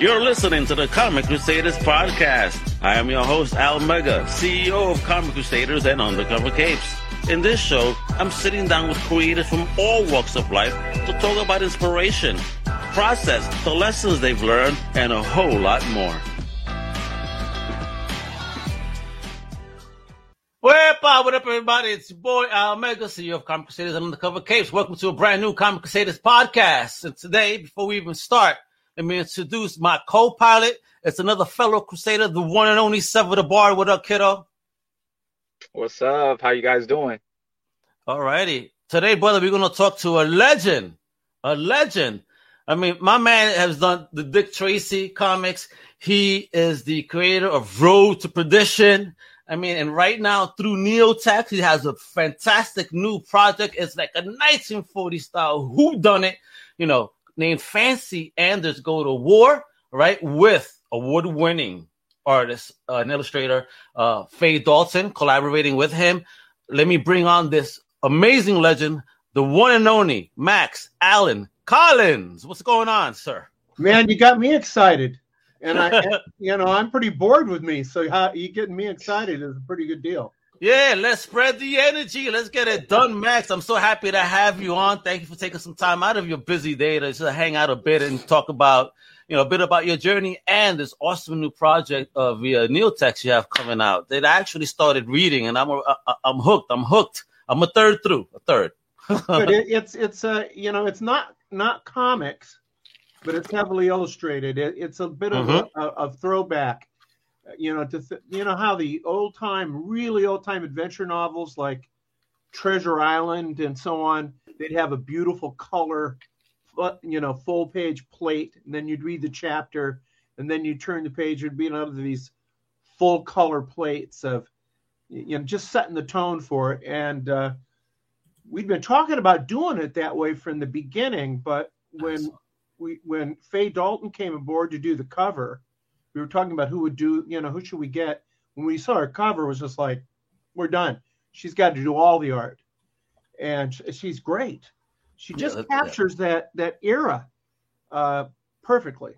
You're listening to the Comic Crusaders podcast. I am your host, Al Mega, CEO of Comic Crusaders and Undercover Capes. In this show, I'm sitting down with creators from all walks of life to talk about inspiration, process, the lessons they've learned, and a whole lot more. Wepa, what up, everybody? It's your boy Al Mega, CEO of Comic Crusaders and Undercover Capes. Welcome to a brand new Comic Crusaders podcast. And today, before we even start, let me introduce my co-pilot. It's another fellow Crusader, the one and only Sever the Bar. What up, kiddo? What's up? How you guys doing? All righty. Today, brother, we're going to talk to a legend. A legend. I mean, my man has done the Dick Tracy comics. He is the creator of Road to Perdition. I mean, and right now through NeoText, he has a fantastic new project. It's like a 1940 style who done it, you know, named Fancy Anders Go to War, right? With award winning artist, uh, an illustrator, uh, Fay Dalton, collaborating with him. Let me bring on this amazing legend, the one and only Max Allan Collins. What's going on, sir? Man, you got me excited. And I, you know, I'm pretty bored with me. So how, you getting me excited is a pretty good deal. Yeah, let's spread the energy. Let's get it done, Max. I'm so happy to have you on. Thank you for taking some time out of your busy day to just hang out a bit and talk about, you know, a bit about your journey and this awesome new project uh, via NeoText you have coming out. That I actually started reading, and I'm a, I'm hooked. I'm hooked. I'm a third through, a third. but it, it's it's a uh, you know it's not not comics, but it's heavily illustrated. It, it's a bit of mm-hmm. a, a, a throwback you know, to th- you know how the old time, really old time adventure novels like Treasure Island and so on, they'd have a beautiful color, you know, full page plate, and then you'd read the chapter, and then you turn the page, it'd be another of these full color plates of, you know, just setting the tone for it. And uh, we'd been talking about doing it that way from the beginning, but when we when Fay Dalton came aboard to do the cover we were talking about who would do, you know, who should we get? When we saw her cover, it was just like, we're done. She's got to do all the art, and she's great. She just yeah, captures yeah. that that era uh, perfectly.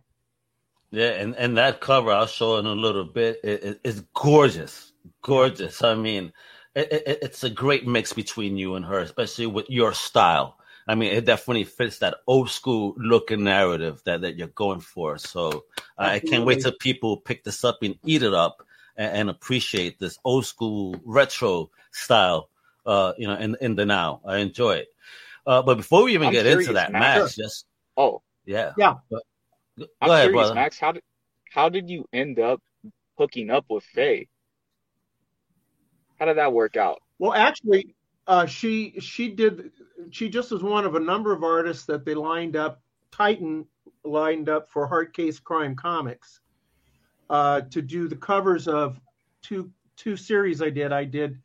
Yeah, and and that cover I'll show in a little bit. It, it, it's gorgeous, gorgeous. I mean, it, it's a great mix between you and her, especially with your style. I mean, it definitely fits that old school looking narrative that, that you're going for. So uh, I can't wait till people pick this up and eat it up and, and appreciate this old school retro style, uh, you know, in, in the now. I enjoy it. Uh, but before we even I'm get into that, Max, just oh yeah, yeah. But, go I'm ahead, curious, brother. Max. How did how did you end up hooking up with Fay? How did that work out? Well, actually, uh, she she did she just was one of a number of artists that they lined up. Titan lined up for Hard Case Crime Comics uh, to do the covers of two two series. I did. I did.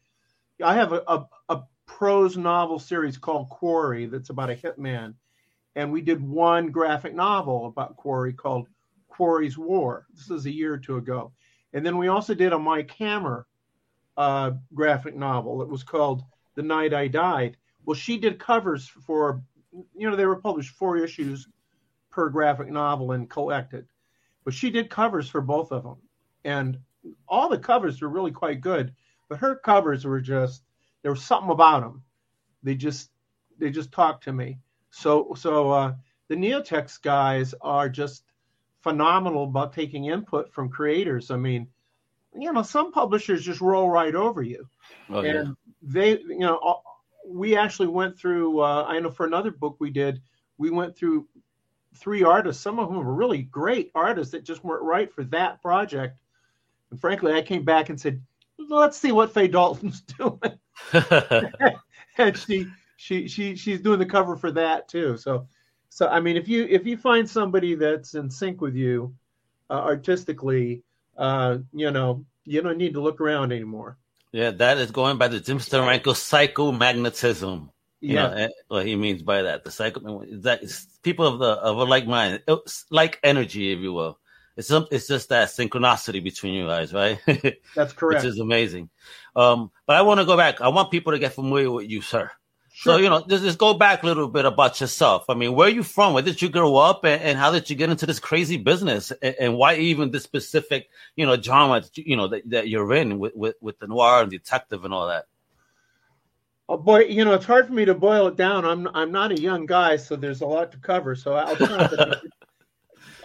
I have a, a, a prose novel series called Quarry that's about a hitman, and we did one graphic novel about Quarry called Quarry's War. This is a year or two ago, and then we also did a Mike Hammer uh, graphic novel. It was called the Night I Died. Well, she did covers for, you know, they were published four issues per graphic novel and collected, but she did covers for both of them, and all the covers were really quite good. But her covers were just there was something about them. They just they just talked to me. So so uh, the NeoText guys are just phenomenal about taking input from creators. I mean, you know, some publishers just roll right over you. Oh, and yeah they, you know, we actually went through. Uh, I know for another book we did, we went through three artists. Some of them were really great artists that just weren't right for that project. And frankly, I came back and said, "Let's see what Fay Dalton's doing." and she, she, she, she's doing the cover for that too. So, so I mean, if you if you find somebody that's in sync with you uh, artistically, uh, you know, you don't need to look around anymore. Yeah, that is going by the Jim Steranko psychomagnetism. You yeah, know, eh, what he means by that. The psycho that is people of the of a like mind, like energy, if you will. It's some, it's just that synchronicity between you guys, right? That's correct. Which is amazing. Um, but I want to go back. I want people to get familiar with you, sir. Sure. So you know, just, just, go back a little bit about yourself. I mean, where are you from? Where did you grow up, and, and how did you get into this crazy business? And, and, why even this specific, you know, drama, you know, that, that you're in with, with with the noir and detective and all that? Oh boy, you know, it's hard for me to boil it down. I'm I'm not a young guy, so there's a lot to cover. So I'll try not to,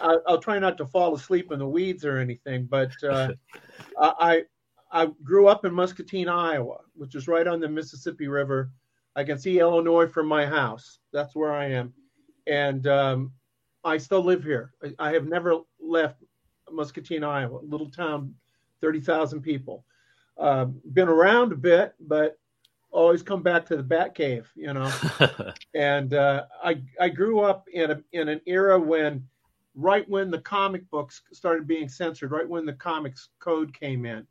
I'll, try not to fall asleep in the weeds or anything. But uh, I I grew up in Muscatine, Iowa, which is right on the Mississippi River I can see Illinois from my house. That's where I am. And um, I still live here. I, I, have never left Muscatine, Iowa, little town, 30,000 people. Uh, been around a bit, but always come back to the Bat Cave, you know. and uh, I I grew up in a in an era when, right when the comic books started being censored, right when the comics code came in,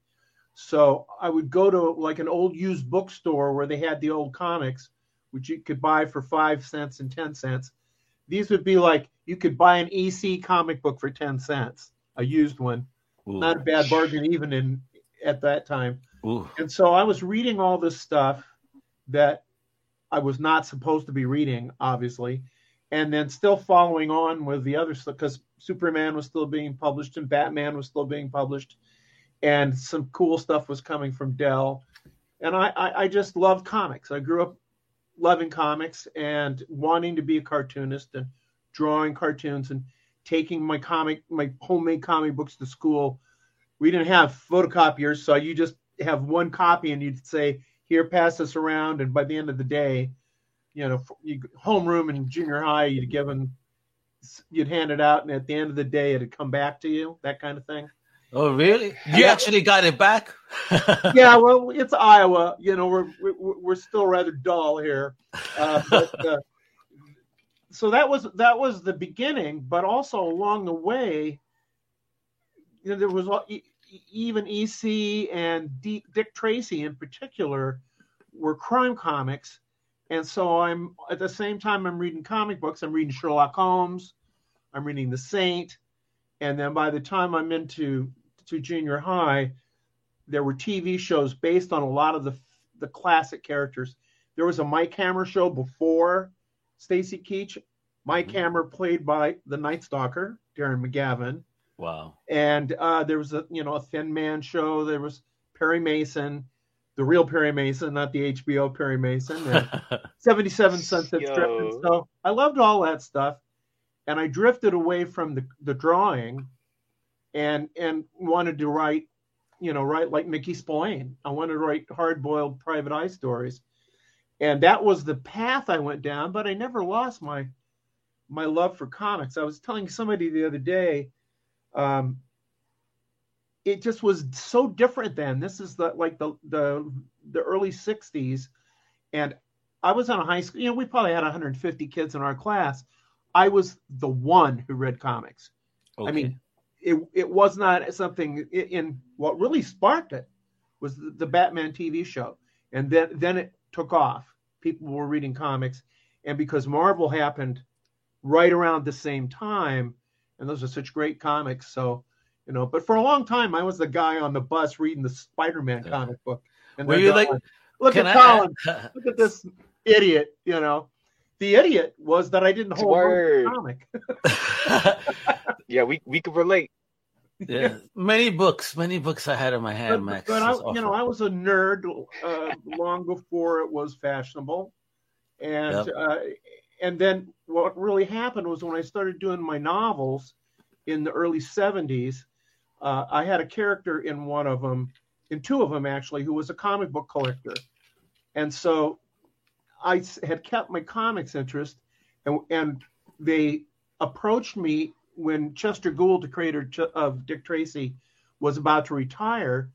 so I would go to like an old used bookstore where they had the old comics, which you could buy for five cents and 10 cents. These would be like you could buy an EC comic book for 10 cents, a used one. Ooh. Not a bad bargain even in at that time. Ooh. And so I was reading all this stuff that I was not supposed to be reading, obviously, and then still following on with the other stuff because Superman was still being published and Batman was still being published and some cool stuff was coming from Dell. And I, I, I just loved comics. I grew up loving comics and wanting to be a cartoonist and drawing cartoons and taking my comic, my homemade comic books to school. We didn't have photocopiers, so you just have one copy and you'd say, "Here, pass this around." And by the end of the day, you know, you, homeroom in junior high, you'd given, you'd hand it out, and at the end of the day, it'd come back to you. That kind of thing. Oh, really? You yeah. actually got it back? yeah, well, it's Iowa. You know, we're we're, we're still rather dull here. Uh, but, uh, so that was that was the beginning, but also along the way, you know, there was even EC and D, Dick Tracy in particular were crime comics, and so I'm at the same time I'm reading comic books. I'm reading Sherlock Holmes. I'm reading The Saint. And then by the time I'm into to junior high, there were TV shows based on a lot of the the classic characters. There was a Mike Hammer show before Stacy Keach. Mike mm-hmm. Hammer played by the Night Stalker, Darren McGavin. Wow. And uh, there was a you know a Thin Man show. There was Perry Mason, the real Perry Mason, not the HBO Perry Mason. Seventy Seven Sunset Strip. And so I loved all that stuff, and I drifted away from the the drawing and and wanted to write, you know, write like Mickey Spillane. I wanted to write hard-boiled private eye stories, and that was the path I went down. But I never lost my my love for comics. I was telling somebody the other day, um, it just was so different then. This is the like the the the early '60s, and I was on a high school. You know, we probably had 150 kids in our class. I was the one who read comics. Okay. I mean, it it was not something in what really sparked it was the, the, Batman TV show, and then then it took off. People were reading comics, and because Marvel happened right around the same time, and those are such great comics. So you know, but for a long time, I was the guy on the bus reading the Spider-Man yeah. comic book. And were you like, look at I, Colin, look at this idiot, you know. The idiot was that I didn't hold the comic. yeah, we we could relate. Yeah, many books, many books I had in my hand, but, Max. But I, you know, I was a nerd uh, long before it was fashionable, and yep. uh, and then what really happened was when I started doing my novels in the early '70s, uh, I had a character in one of them, in two of them actually, who was a comic book collector, and so I had kept my comics interest, and and they approached me when Chester Gould, the creator of Dick Tracy, was about to retire,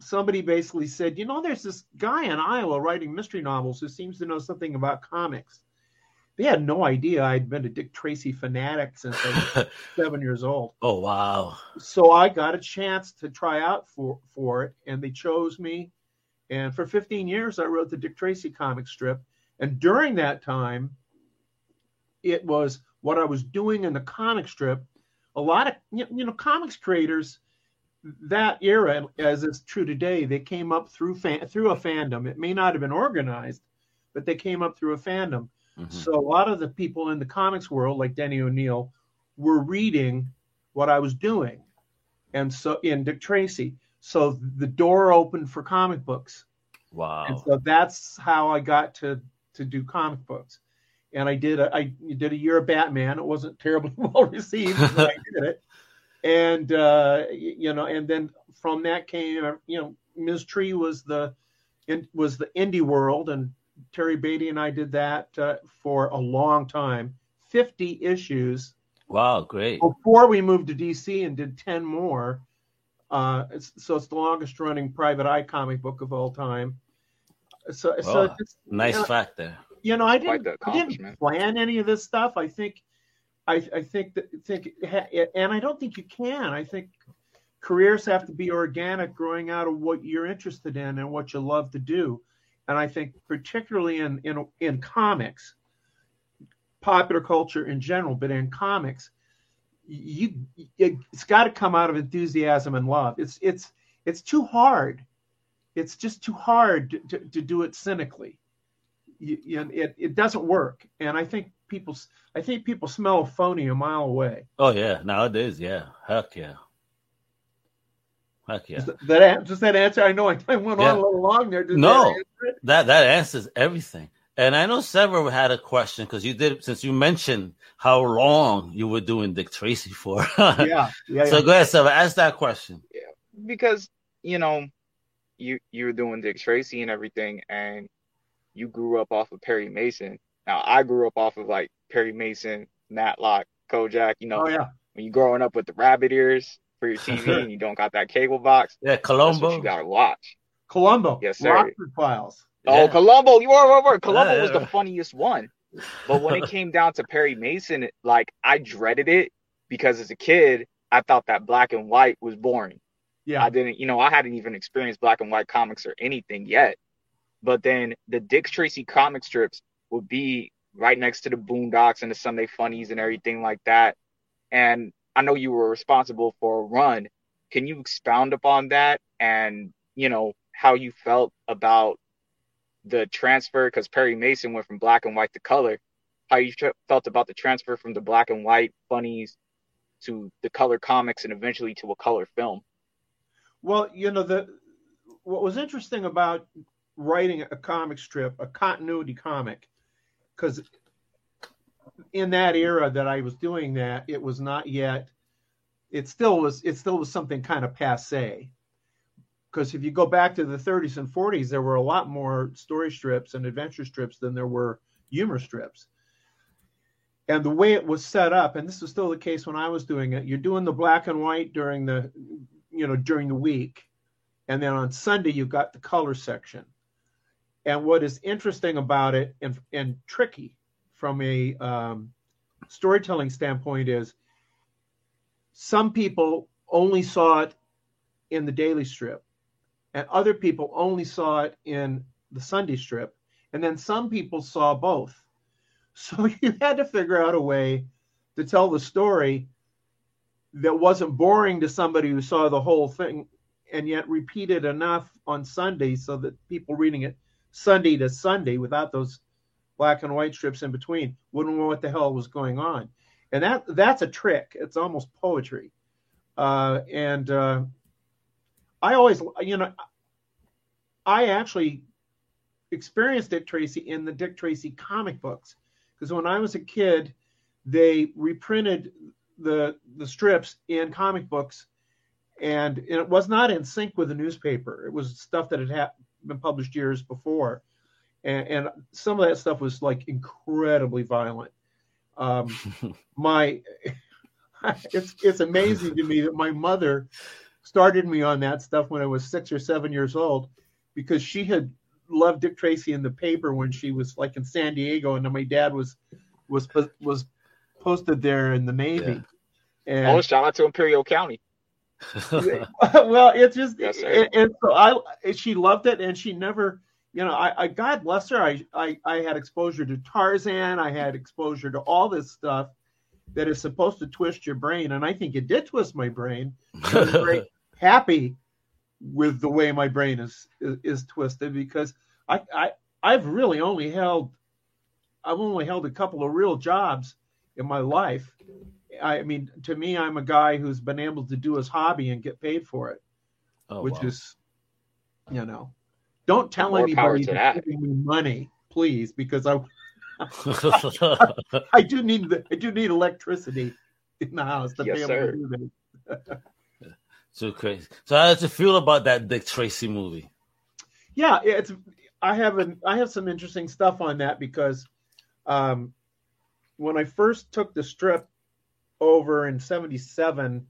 somebody basically said, "You know, there's this guy in Iowa writing mystery novels who seems to know something about comics." They had no idea I'd been a Dick Tracy fanatic since I was seven years old. Oh wow! So I got a chance to try out for for it, and they chose me. And for 15 years, I wrote the Dick Tracy comic strip. And during that time, it was what I was doing in the comic strip, a lot of you know comics creators that era, as is true today, they came up through fan, through a fandom. It may not have been organized, but they came up through a fandom. Mm-hmm. So a lot of the people in the comics world, like Denny O'Neil, were reading what I was doing, and so in Dick Tracy. So the door opened for comic books. Wow! And so that's how I got to to do comic books. And I did a, I did a year of Batman. It wasn't terribly well received, but I did it. And uh, you know, and then from that came, you know, Ms. Tree was the was the indie world, and Terry Beatty and I did that uh, for a long time, 50 issues. Wow, great. Before we moved to DC and did 10 more. Uh, it's, so it's the longest running private eye comic book of all time. So, so nice you know, fact there. You know, I didn't, I didn't plan any of this stuff. I think, I, I think that think, and I don't think you can. I think careers have to be organic, growing out of what you're interested in and what you love to do. And I think particularly in in in comics, popular culture in general, but in comics, you it's got to come out of enthusiasm and love. It's it's it's too hard. It's just too hard to, to, to do it cynically. You, you, it it doesn't work, and I think people I think people smell a phony a mile away. Oh yeah, nowadays, yeah, heck yeah. Heck yeah. That, that does that answer? I know I, I went yeah. on a little long there. Does no, that, that, that answers everything. And I know Sever had a question because you did since you mentioned how long you were doing Dick Tracy for. yeah, yeah. So yeah. go ahead, Sever. Ask that question. Yeah, because you know, you you were doing Dick Tracy and everything, and you grew up off of Perry Mason. Now I grew up off of like Perry Mason, Matlock, Kojak. You know, oh, yeah. when you growing up with the rabbit ears, for your TV and you don't got that cable box, yeah, Columbo, you gotta watch. Columbo, yes, sir. Rockford Files. Oh, yeah. Columbo, you are, right. Columbo yeah, was the funniest one. But when it came down to Perry Mason, like I dreaded it because as a kid, I thought that black and white was boring. Yeah. I didn't, you know, I hadn't even experienced black and white comics or anything yet. But then the Dick Tracy comic strips would be right next to the Boondocks and the Sunday Funnies and everything like that. And I know you were responsible for a run. Can you expound upon that and, you know, how you felt about the transfer? Because Perry Mason went from black and white to color. How you felt about the transfer from the black and white funnies to the color comics and eventually to a color film? Well, you know, the what was interesting about writing a comic strip, a continuity comic, because in that era that I was doing that, it was not yet. It still was. It still was something kind of passe. Because if you go back to the 30s and 40s, there were a lot more story strips and adventure strips than there were humor strips. And the way it was set up, and this was still the case when I was doing it, you're doing the black and white during the, you know, during the week, and then on Sunday you've got the color section. And what is interesting about it and, and tricky from a um, storytelling standpoint is some people only saw it in the daily strip and other people only saw it in the sunday strip. And then some people saw both. So you had to figure out a way to tell the story that wasn't boring to somebody who saw the whole thing and yet repeated enough on sunday so that people reading it sunday to sunday without those black and white strips in between, wouldn't know what the hell was going on. And that that's a trick. It's almost poetry. Uh, and uh, I always, you know, I actually experienced Dick Tracy in the Dick Tracy comic books because when I was a kid, they reprinted the the strips in comic books, and, and it was not in sync with the newspaper. It was stuff that had ha- been published years before and, and some of that stuff was like incredibly violent. Um, my it's it's amazing to me that my mother started me on that stuff when I was six or seven years old because she had loved Dick Tracy in the paper when she was like in San Diego, and my dad was was was posted there in the Navy. Yeah. And, oh, shout out to Imperial County. well, it's just yes, and, and so I she loved it, and she never you know, I, I God bless her. I, I I had exposure to Tarzan. I had exposure to all this stuff that is supposed to twist your brain, and I think it did twist my brain. Very happy with the way my brain is, is, is twisted because I, I I've really only held I've only held a couple of real jobs in my life. I mean, to me, I'm a guy who's been able to do his hobby and get paid for it, oh, which wow. is, you know, don't tell More anybody to giving me money, please, because I, I do need the, I do need electricity in the house to yes, be able sir. to do this. so crazy. So how does it feel about that Dick Tracy movie? Yeah, it's I have an I have some interesting stuff on that because um, when I first took the strip over in 77,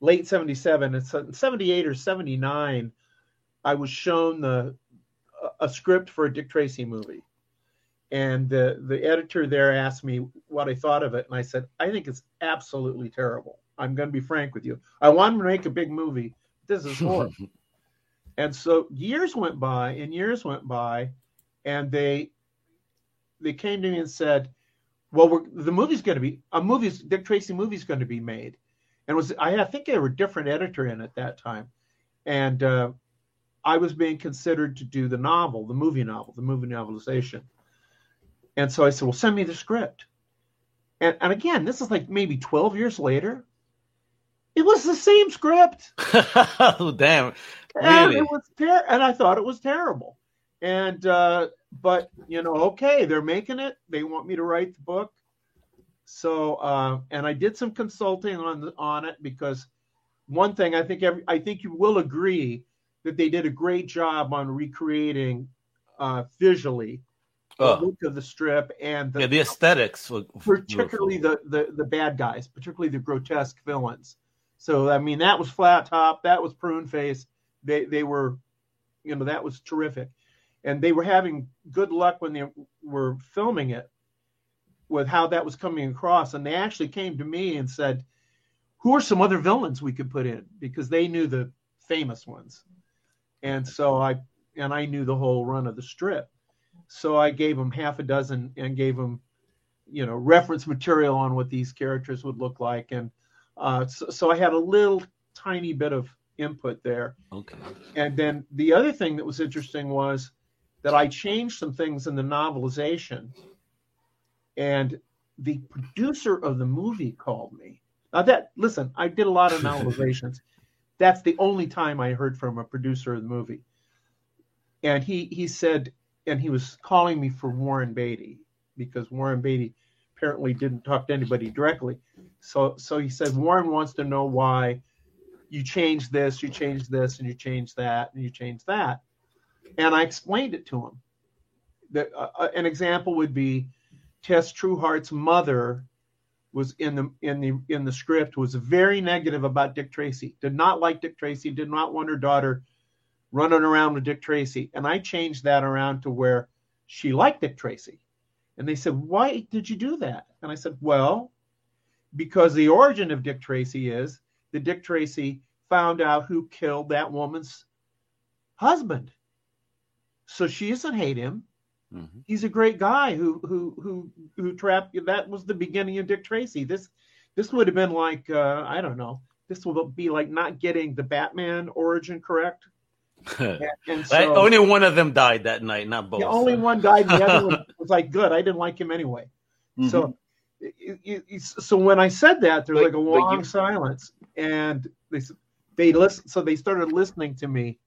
late 77, it's 78 or 79, I was shown the a script for a Dick Tracy movie. And the, the editor there asked me what I thought of it. And I said, I think it's absolutely terrible. I'm going to be frank with you. I wanted to make a big movie. This is horrible. and so years went by and years went by, and they they came to me and said, "Well, the movie's going to be a movie's Dick Tracy movie's going to be made," and was I, I think they were a different editor in at that time, and uh, I was being considered to do the novel, the movie novel, the movie novelization, and so I said, "Well, send me the script," and and again, this is like maybe twelve years later. It was the same script. oh, damn. Really? And it was ter- and I thought it was terrible. And uh, but you know, okay, they're making it. They want me to write the book. So, uh, and I did some consulting on the, on it because one thing I think every, I think you will agree that they did a great job on recreating uh, visually the oh. look of the strip and the, yeah, the aesthetics, particularly the, the the bad guys, particularly the grotesque villains. So I mean, that was flat top, that was prune face. They they were, you know, that was terrific and they were having good luck when they were filming it with how that was coming across. And they actually came to me and said who are some other villains we could put in? Because they knew the famous ones. And so i and i knew the whole run of the strip. So i gave them half a dozen and gave them you know reference material on what these characters would look like. And uh, so, so i had a little tiny bit of input there. Okay. And then the other thing that was interesting was that I changed some things in the novelization, and the producer of the movie called me. Now that listen, I did a lot of novelizations. That's the only time I heard from a producer of the movie, and he he said, and he was calling me for Warren Beatty because Warren Beatty apparently didn't talk to anybody directly. So so he said Warren wants to know why you changed this, you changed this, and you changed that, and you changed that and I explained it to him. That uh, uh, an example would be Tess Trueheart's mother was in the in the in the script was very negative about Dick Tracy. Did not like Dick Tracy. Did not want her daughter running around with Dick Tracy. And I changed that around to where she liked Dick Tracy. And they said, "Why did you do that?" And I said, "Well, because the origin of Dick Tracy is that Dick Tracy found out who killed that woman's husband so she doesn't hate him. Mm-hmm. He's a great guy who who who who trapped. That was the beginning of Dick Tracy. This this would have been like uh, I don't know. This will be like not getting the Batman origin correct. and, so, only one of them died that night, not both. Yeah, only one died. The other one was like good. I didn't like him anyway. Mm-hmm. So it, it, so when I said that, there's like a long you, silence, and they they listen. So they started listening to me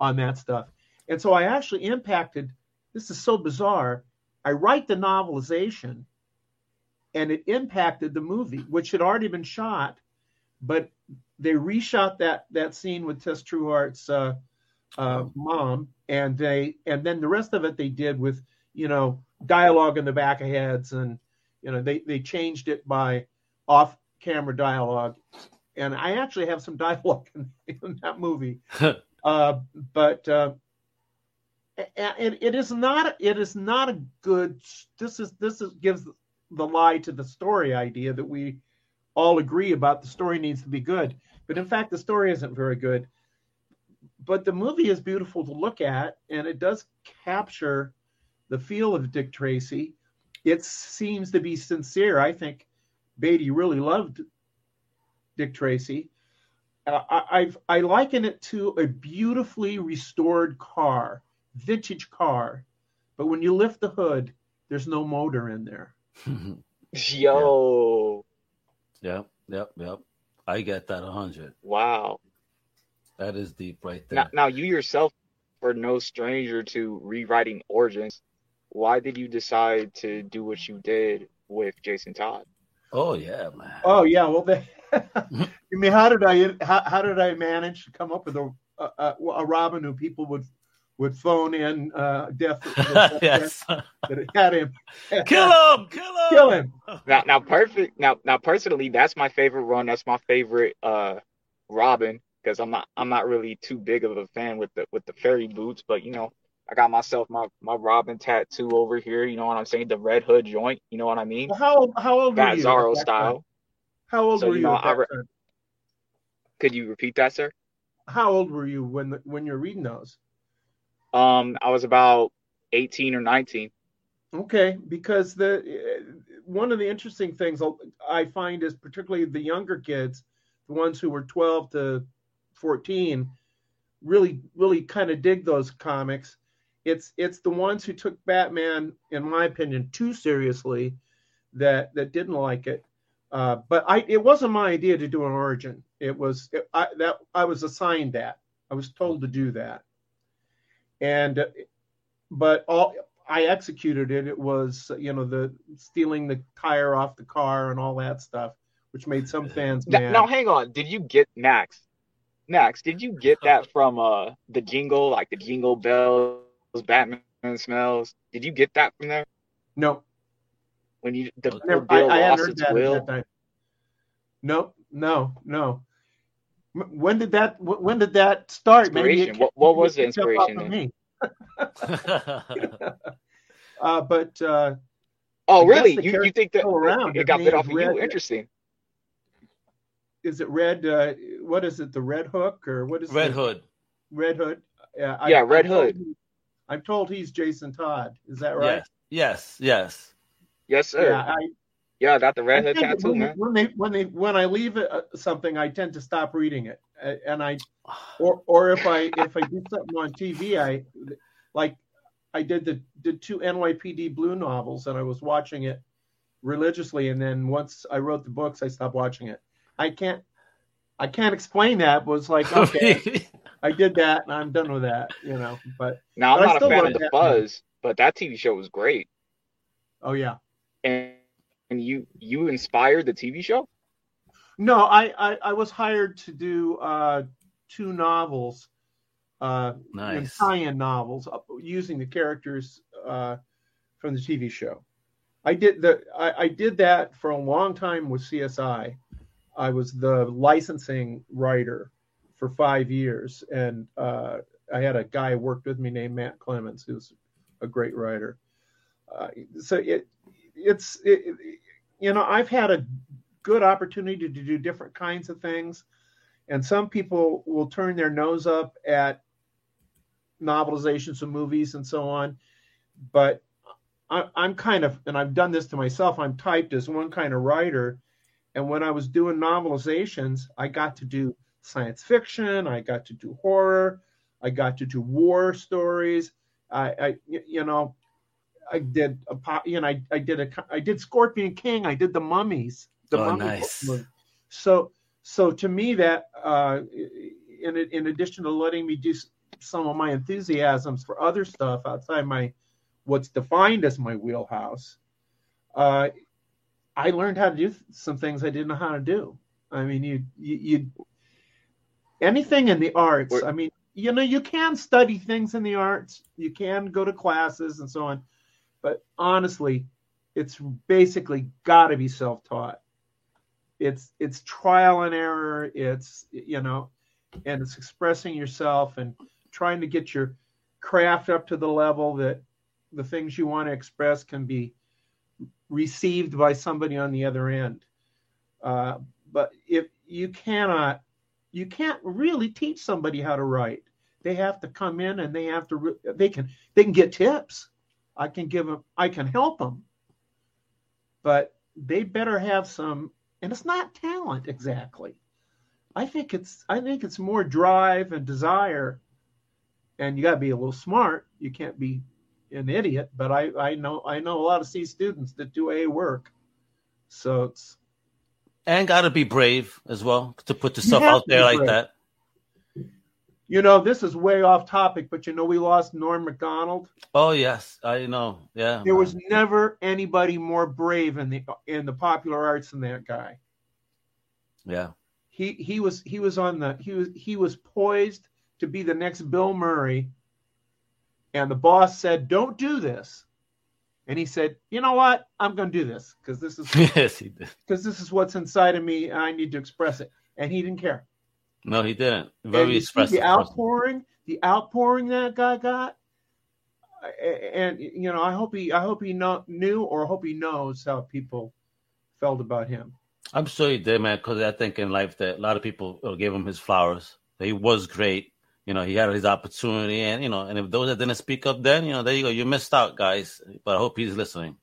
on that stuff. And so I actually impacted, this is so bizarre. I write the novelization and it impacted the movie, which had already been shot, but they reshot that that scene with Tess Trueheart's uh, uh, mom, and they and then the rest of it they did with you know dialogue in the back of heads, and you know they they changed it by off camera dialogue, and I actually have some dialogue in, in that movie, uh, but uh, it, it is not it is not a good this is this is gives the lie to the story idea that we all agree about the story needs to be good. But in fact the story isn't very good. But the movie is beautiful to look at and it does capture the feel of dick tracy. It seems to be sincere. I think beatty really loved dick tracy. Uh, I, I've, I liken it to a beautifully restored car vintage car but when you lift the hood, there's no motor in there. Yo, yep, yep, yep. I get that a hundred. wow. That is deep right there. Now, now you yourself are no stranger to rewriting origins. Why did you decide to do what you did with Jason Todd? oh yeah, man. Oh yeah, well, they, you mean how did I how, how did I manage to come up with a a, a, a Robin who people would would phone in uh, death yes. that had him kill him, kill him, kill him. Now, now, perfect. Now, now, personally, that's my favorite run. That's my favorite uh Robin because I'm not I'm not really too big of a fan with the with the fairy boots, but you know. I got myself my, my Robin tattoo over here. You know what I'm saying? The Red Hood joint. You know what I mean? Well, how old how old were That you? Zorro style. time? How old So, were you you? know, at I that re- Could you repeat that, sir? How old were you when the, when you're reading those? Um, I was about 18 or 19. Okay, because the uh, one of the interesting things I find is particularly the younger kids, the ones who were 12 to 14, really really kind of dig those comics. It's it's the ones who took Batman, in my opinion, too seriously that that didn't like it. Uh, but I it wasn't my idea to do an origin. It was it, I, that I was assigned that. I was told to do that, and but all I executed it. It was you know the stealing the tire off the car and all that stuff, which made some fans Now, mad. now, hang on. Did you get Max? Max, did you get that from uh the jingle, like the jingle bells, Batman smells? Did you get that from there no, when you the never, I, Bill I hadn't lost its that will? that. No, no, no. M- When did that? When did that start? Inspiration. ca- What what was the it kept up inspiration then? Uh, but uh, Oh, really? You you think that still around. it got bit off is of you? Interesting. is it Red? Uh, what is it? The Red Hook or what is Red the- Hood. Red Hood. Yeah, I, Yeah, Red I'm told Hood. he- I'm told he's Jason Todd. Is that right? Yes, yes, yes. Yes, sir. Yeah, I, Yeah, I got the red I hood tattoo, when, man. when they when they when I leave it, uh, something, I tend to stop reading it, Uh, and I or or if I if I do something on TV, I like I did the did two NYPD Blue novels, and I was watching it religiously, and then once I wrote the books, I stopped watching it. I can't I can't explain that. But it's like okay, I did that, and I'm done with that, you know. But Now, I I'm not a fan of the that Buzz, but that TV show was great. oh yeah, And and you you inspired the TV show? No, I, I, I was hired to do uh, two novels, uh, Nice. tie-in novels, uh, using the characters uh, from the TV show. I did the I, I did that for a long time with CSI. I was the licensing writer for five years, and uh, I had a guy who worked with me named Matt Clemens, who's a great writer. Uh, so it it's it, you know I've had a good opportunity to do different kinds of things. And some people will turn their nose up at novelizations of movies and so on. But I, I'm kind of, and I've done this to myself, I'm typed as one kind of writer. And when I was doing novelizations, I got to do science fiction, I got to do horror, I got to do war stories. I, I you know, I did a, po- you know, I, I did a, I did Scorpion King, I did the Mummies, the Oh, Mummy nice. book. So, so to me, that uh, in in addition to letting me do some of my enthusiasms for other stuff outside my what's defined as my wheelhouse, uh, I learned how to do some things I didn't know how to do. I mean, you you, you anything in the arts. Where- I mean, you know, you can study things in the arts, you can go to classes and so on, but honestly, it's basically got to be self-taught. It's it's trial and error. It's you know, and it's expressing yourself and trying to get your craft up to the level that the things you want to express can be received by somebody on the other end. Uh, but if you cannot, you can't really teach somebody how to write. They have to come in and they have to. re- They can they can get tips. I can give them. I can help them. But they better have some, and it's not talent exactly. I think it's I think it's more drive and desire, and you got to be a little smart. You can't be an idiot, but I, I know I know a lot of C students that do A work. So it's and got to be brave as well to put yourself out there like brave. that. You know, this is way off topic, but you know, we lost Norm Macdonald. Oh yes, I know. Yeah, there man. was never anybody more brave in the in the popular arts than that guy. Yeah, he he was he was on the he was he was poised to be the next Bill Murray, and the boss said, "Don't do this," and he said, "You know what? I'm going to do this because this is yes, he did because this is what's inside of me, and I need to express it." And he didn't care. No, he didn't. Very expressive. The outpouring, the outpouring that guy got, and you know, I hope he, I hope he know, knew, or hope he knows how people felt about him. I'm sure he did, man. Because I think in life that a lot of people gave him his flowers. He was great. You know, he had his opportunity, and you know, and if those that didn't speak up, then you know, there you go. You missed out, guys. But I hope he's listening.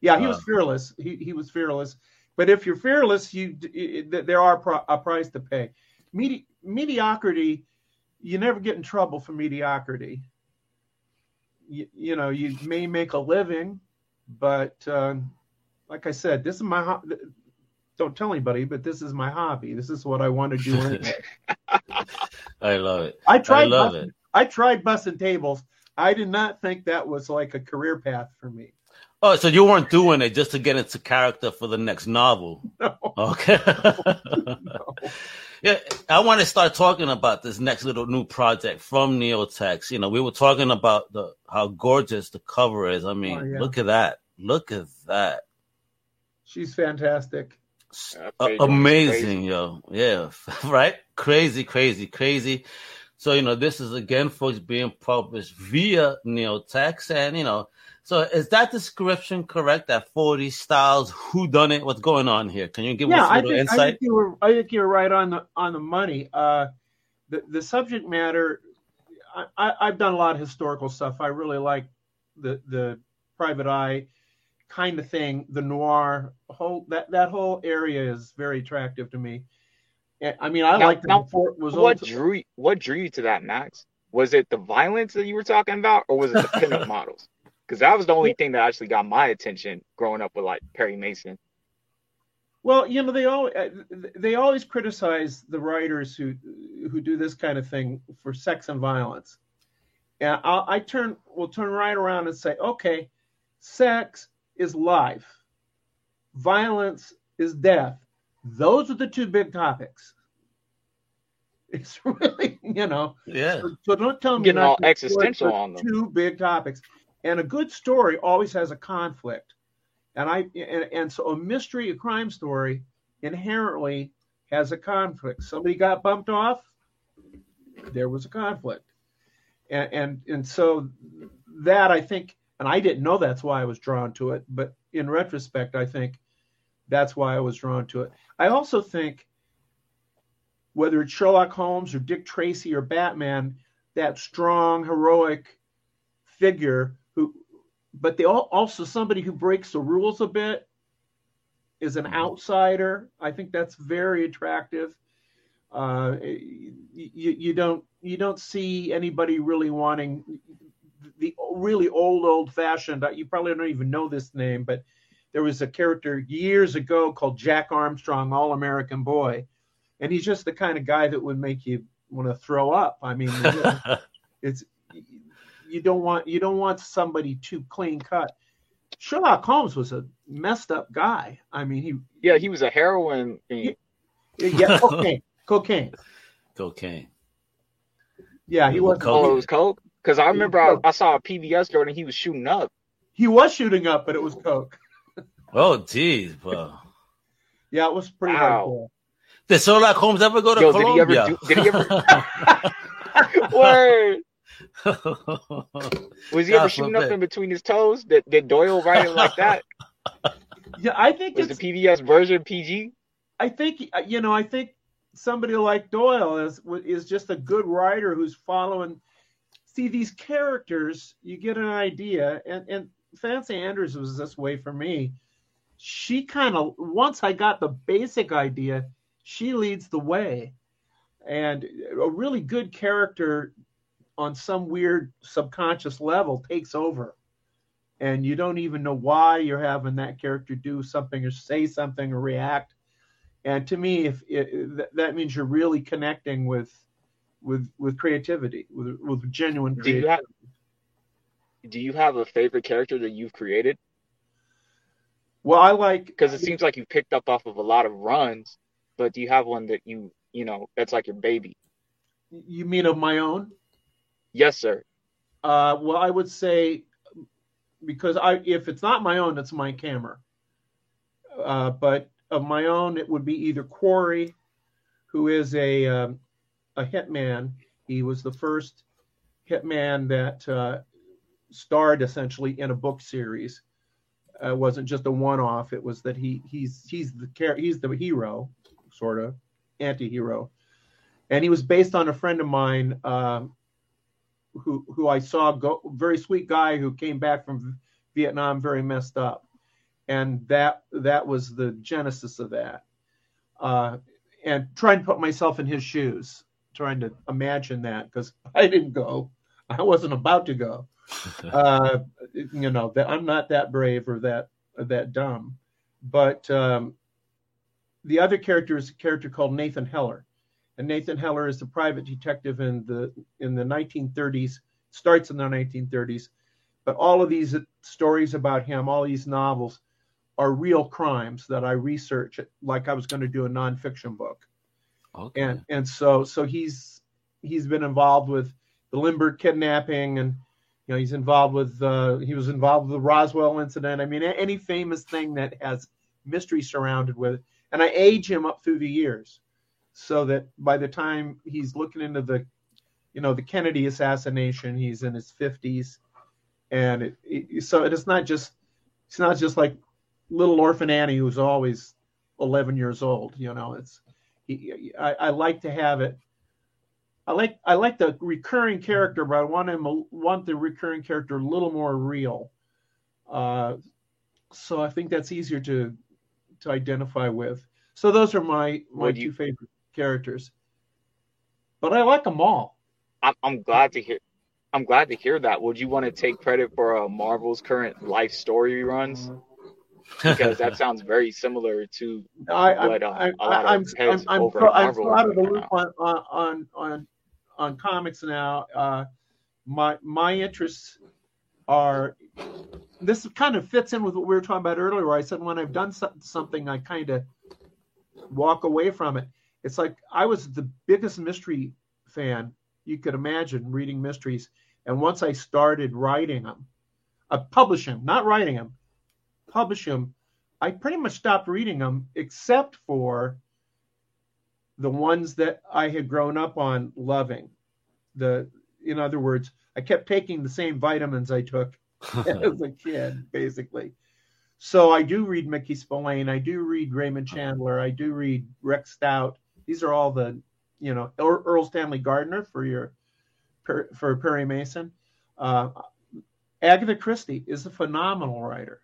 Yeah, he uh, was fearless. He he was fearless. But if you're fearless, you there are a price to pay medi- mediocrity, you never get in trouble for mediocrity. You, you know, you may make a living, but uh, like I said, this is my ho- don't tell anybody, but this is my hobby. This is what I want to do. I love it. I tried. I love it. I tried bussing tables. I did not think that was like a career path for me. Oh, so you weren't doing it just to get into character for the next novel? No. Okay. no. Yeah, I want to start talking about this next little new project from NeoText. You know, we were talking about the how gorgeous the cover is. I mean, oh, yeah. look at that. Look at that. She's fantastic. Uh, amazing, yo. Yeah, right? Crazy, crazy, crazy. So, you know, this is again, folks, being published via NeoText. And, you know, so is that description correct? That 40 styles, who done it? What's going on here? Can you give yeah, us a little I think, insight? I think you were I think you're right on the on the money. Uh, the the subject matter I, I, have done a lot of historical stuff. I really like the the private eye kind of thing, the noir whole that that whole area is very attractive to me. I mean, I like the was what drew you, what drew you to that, Max? Was it the violence that you were talking about, or was it the pinup models? Because that was the only thing that actually got my attention growing up with like Perry Mason. Well, you know, they all uh, they always criticize the writers who who do this kind of thing for sex and violence. And I'll, I turn will turn right around and say, okay, sex is life, violence is death. Those are the two big topics. It's really, you know. Yeah. So, so don't tell me getting all existential on them. Two big topics. And a good story always has a conflict. And I and, and so a mystery, a crime story inherently has a conflict. Somebody got bumped off, there was a conflict. And and and so that I think and I didn't know that's why I was drawn to it, but in retrospect I think that's why I was drawn to it. I also think whether it's Sherlock Holmes or Dick Tracy or Batman, that strong, heroic figure but they all, also somebody who breaks the rules a bit is an mm-hmm. outsider. I think that's very attractive. Uh, you, you don't you don't see anybody really wanting the really old old fashioned. You probably don't even know this name, but there was a character years ago called Jack Armstrong, All American Boy, and he's just the kind of guy that would make you want to throw up. I mean, it's you don't want you don't want somebody too clean cut. Sherlock Holmes was a messed up guy. I mean, he yeah, he was a heroin. He, yeah, cocaine, cocaine, cocaine. Yeah, he was. Oh, it was coke. Because I remember I, I, saw a PBS during he was shooting up. He was shooting up, but it was coke. oh, geez, bro. Yeah, it was pretty wow. hardcore. Did Sherlock Holmes ever go to Yo, Colombia? Did he ever? Do, did he ever? Word. Was he ever shooting up in between his toes? Did, did Doyle write it like that? Yeah, I think was it's the PBS version PG. I think uh, you know. I think somebody like Doyle is is just a good writer who's following. See these characters, you get an idea, and and Fancy Anders was this way for me. She kind of once I got the basic idea, she leads the way, and a really good character on some weird subconscious level takes over. and you don't even know why you're having that character do something or say something or react. And to me, if it, that means you're really connecting with with with creativity, with with genuine Do creativity. you have do you have a favorite character that you've created? well, I like Because it seems like you've picked up off of a lot of runs, but do you have one that you you know that's like your baby? you mean of my own. Yes, sir. Uh, well, I would say because I if it's not my own, it's Mike Hammer. Uh, but of my own, it would be either Quarry, who is a um, a hitman. He was the first hitman that uh, starred essentially in a book series. Uh, it wasn't just a one-off. It was that he he's he's the he's the hero, sort of anti-hero, and he was based on a friend of mine. Um, who who I saw go very sweet guy who came back from Vietnam very messed up, and that that was the genesis of that. Uh, and trying to put myself in his shoes, trying to imagine that because I didn't go, I wasn't about to go. Uh, you know that I'm not that brave or that or that dumb, but um, the other character is a character called Nathan Heller and Nathan Heller is the private detective in the in the 1930s, starts in the 1930s, but all of these stories about him, all these novels, are real crimes that I research, like I was going to do a nonfiction book, Okay. and and so so he's he's been involved with the Lindbergh kidnapping, and you know he's involved with uh, he was involved with the Roswell incident. I mean, any famous thing that has mystery surrounded with it, and I age him up through the years so that by the time he's looking into the you know the kennedy assassination he's in his 50s and it, it, so it's not just it's not just like little orphan annie who's always 11 years old you know it's he, I, I like to have it. I like i like the recurring character but i want him want the recurring character a little more real. Uh, so i think that's easier to to identify with. So those are my my Would two you- favorite characters but i like them all I'm I'm glad to hear. I'm glad to hear that. Would you want to take credit for uh, Marvel's current life story runs? Because that sounds very similar to I, I'm, But, uh, I, a lot of I, I'm, heads I'm, I'm, over pro- I'm Marvel so out of the loop on, on, on, on comics now. Uh, my, my interests are, this kind of fits in with what we were talking about earlier, where I said when I've done so- something, I kind of walk away from it. It's like I was the biggest mystery fan you could imagine reading mysteries. And once I started writing them, uh, publish them, not writing them, publish them, I pretty much stopped reading them except for the ones that I had grown up on loving. The, in other words, I kept taking the same vitamins I took as a kid, basically. So I do read Mickey Spillane. I do read Raymond Chandler. I do read Rex Stout. These are all the, you know, Erle Stanley Gardner for your, for Perry Mason. Uh, Agatha Christie is a phenomenal writer,